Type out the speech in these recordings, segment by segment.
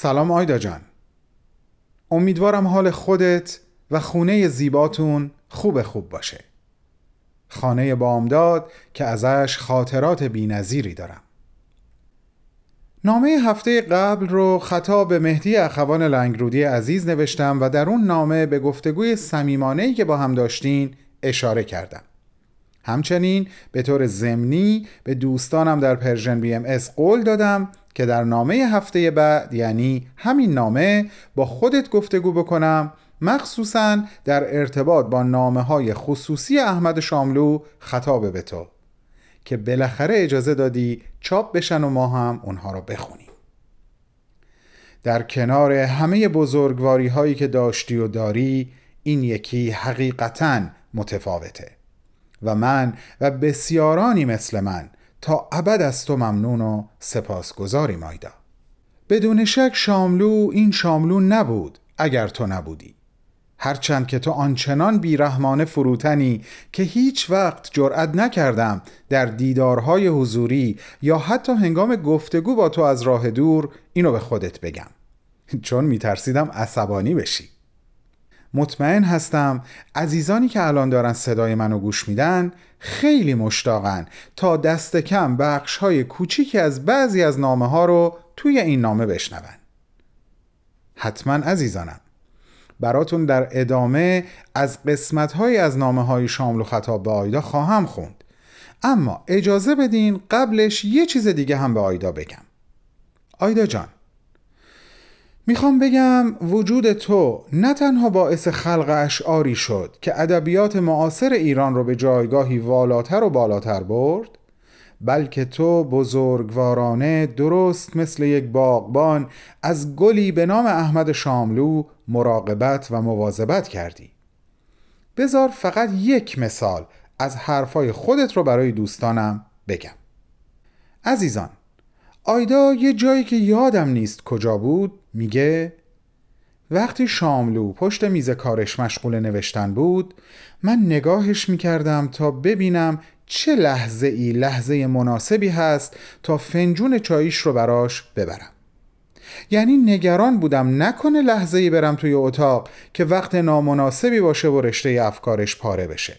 سلام آیدا جان. امیدوارم حال خودت و خونه زیباتون خوب خوب باشه. خانه بامداد که ازش خاطرات بینظیری دارم. نامه هفته قبل رو خطاب به مهدی اخوان لنگرودی عزیز نوشتم و در اون نامه به گفتگوی صمیمانه‌ای که با هم داشتین اشاره کردم. همچنین به طور ضمنی به دوستانم در Persian BMS قول دادم که در نامه هفته بعد یعنی همین نامه با خودت گفتگو بکنم مخصوصا در ارتباط با نامه های خصوصی احمد شاملو خطاب به تو که بالاخره اجازه دادی چاپ بشن و ما هم اونها رو بخونیم. در کنار همه بزرگواری هایی که داشتی و داری این یکی حقیقتا متفاوته. و من و بسیارانی مثل من تا ابد از تو ممنون و سپاسگزاری مایدا. بدون شک شاملو این شاملو نبود اگر تو نبودی. هرچند که تو آنچنان بیرحمانه فروتنی که هیچ وقت جرأت نکردم در دیدارهای حضوری یا حتی هنگام گفتگو با تو از راه دور اینو به خودت بگم. چون میترسیدم عصبانی بشی. مطمئن هستم عزیزانی که الان دارن صدای منو گوش میدن خیلی مشتاقن. تا دست کم بخش های کوچیکی از بعضی از نامه ها رو توی این نامه بشنون. حتما عزیزانم براتون در ادامه از قسمت های از نامه های شامل و خطاب به آیدا خواهم خوند. اما اجازه بدین قبلش یه چیز دیگه هم به آیدا بگم. آیدا جان می‌خوام بگم وجود تو نه تنها باعث خلق اشعاری شد که ادبیات معاصر ایران رو به جایگاهی والاتر و بالاتر برد بلکه تو بزرگوارانه درست مثل یک باغبان از گلی به نام احمد شاملو مراقبت و مواظبت کردی. بذار فقط یک مثال از حرفای خودت رو برای دوستانم بگم. عزیزان آیدا یه جایی که یادم نیست کجا بود میگه وقتی شاملو پشت میز کارش مشغول نوشتن بود من نگاهش می‌کردم تا ببینم چه لحظه ای لحظه مناسبی هست تا فنجون چاییش رو براش ببرم. یعنی نگران بودم نکنه لحظه ای برم توی اتاق که وقت نامناسبی باشه و رشته افکارش پاره بشه.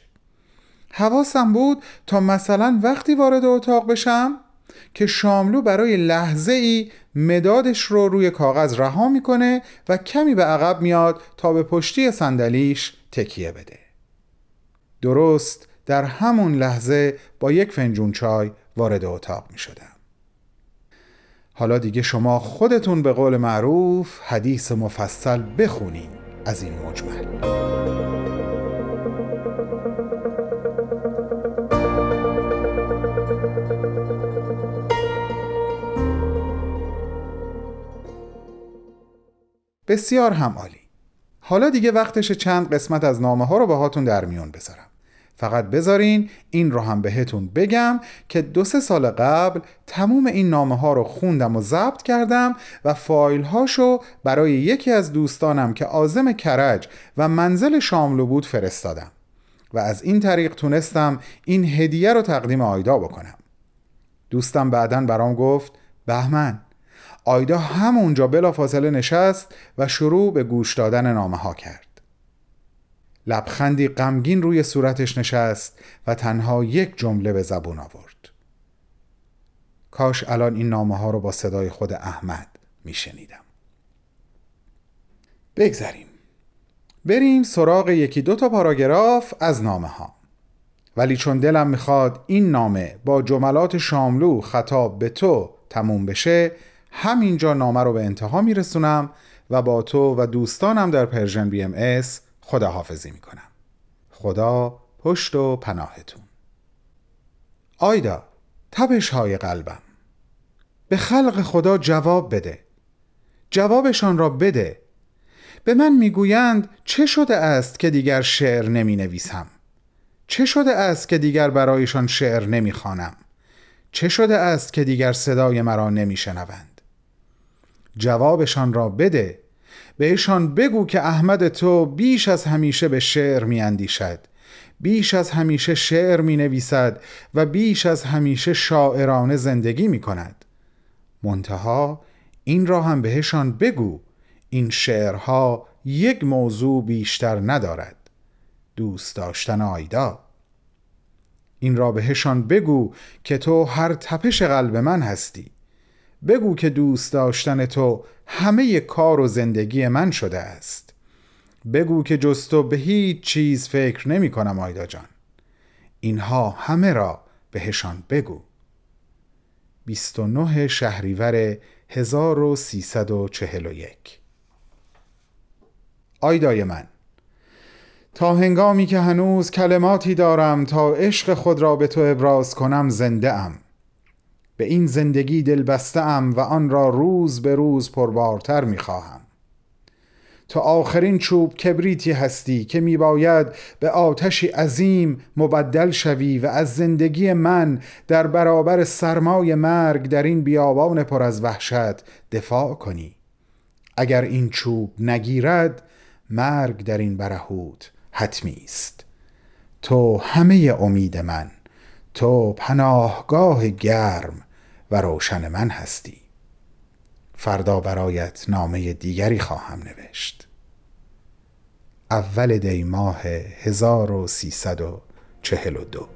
حواسم بود تا مثلا وقتی وارد اتاق بشم که شاملو برای لحظه ای مدادش رو روی کاغذ رها می‌کنه و کمی به عقب میاد تا به پشتی صندلیش تکیه بده درست در همون لحظه با یک فنجون چای وارد اتاق می شدم. حالا دیگه شما خودتون به قول معروف حدیث مفصل بخونین از این مجمل بسیار هم عالی. حالا دیگه وقتش چند قسمت از نامه ها رو باهاتون در میون بذارم. فقط بذارین این رو هم بهتون بگم که دو سه سال قبل تموم این نامه ها رو خوندم و ضبط کردم و فایل هاشو برای یکی از دوستانم که آزم کرج و منزل شاملو بود فرستادم. و از این طریق تونستم این هدیه رو تقدیم آیدا بکنم. دوستم بعدا برام گفت بهمن آیدا همونجا بلافاصله نشست و شروع به گوش دادن نامه ها کرد. لبخندی غمگین روی صورتش نشست و تنها یک جمله به زبون آورد. کاش الان این نامه ها رو با صدای خود احمد میشنیدم. بگذریم. بریم سراغ یکی دو تا پاراگراف از نامه ها ولی چون دلم می‌خواد این نامه با جملات شاملو خطاب به تو تموم بشه همینجا نامه رو به انتها میرسونم و با تو و دوستانم در Persian BMS خداحافظی می‌کنم. خدا پشت و پناهتون. آیدا تپش های قلبم. به خلق خدا جواب بده. جوابشان را بده. به من می‌گویند چه شده است که دیگر شعر نمی نویسم چه شده است که دیگر برایشان شعر نمی خوانم؟ چه شده است که دیگر صدای مرا نمی شنوند؟ جوابشان را بده. بهشان بگو که احمد تو بیش از همیشه به شعر می اندیشد بیش از همیشه شعر می نویسد و بیش از همیشه شاعرانه زندگی می کند منتها این را هم بهشان بگو. این شعرها یک موضوع بیشتر ندارد. دوست داشتن آیدا. این را بهشان بگو که تو هر تپش قلب من هستی. بگو که دوست داشتن تو همه کار و زندگی من شده است. بگو که جز تو به هیچ چیز فکر نمی کنم آیدا جان. اینها همه را بهشان بگو. 29 شهریور 1341 آیدای من تا هنگامی که هنوز کلماتی دارم تا عشق خود را به تو ابراز کنم زنده ام. به این زندگی دل بسته ام و آن را روز به روز پربارتر می خواهم تو آخرین چوب کبریتی هستی که می باید به آتشی عظیم مبدل شوی و از زندگی من در برابر سرمای مرگ در این بیابان پر از وحشت دفاع کنی. اگر این چوب نگیرد مرگ در این برهوت حتمی است. تو همه امید من تو پناهگاه گرم و روشن من هستی. فردا برایت نامه دیگری خواهم نوشت. اول دی ماه 1342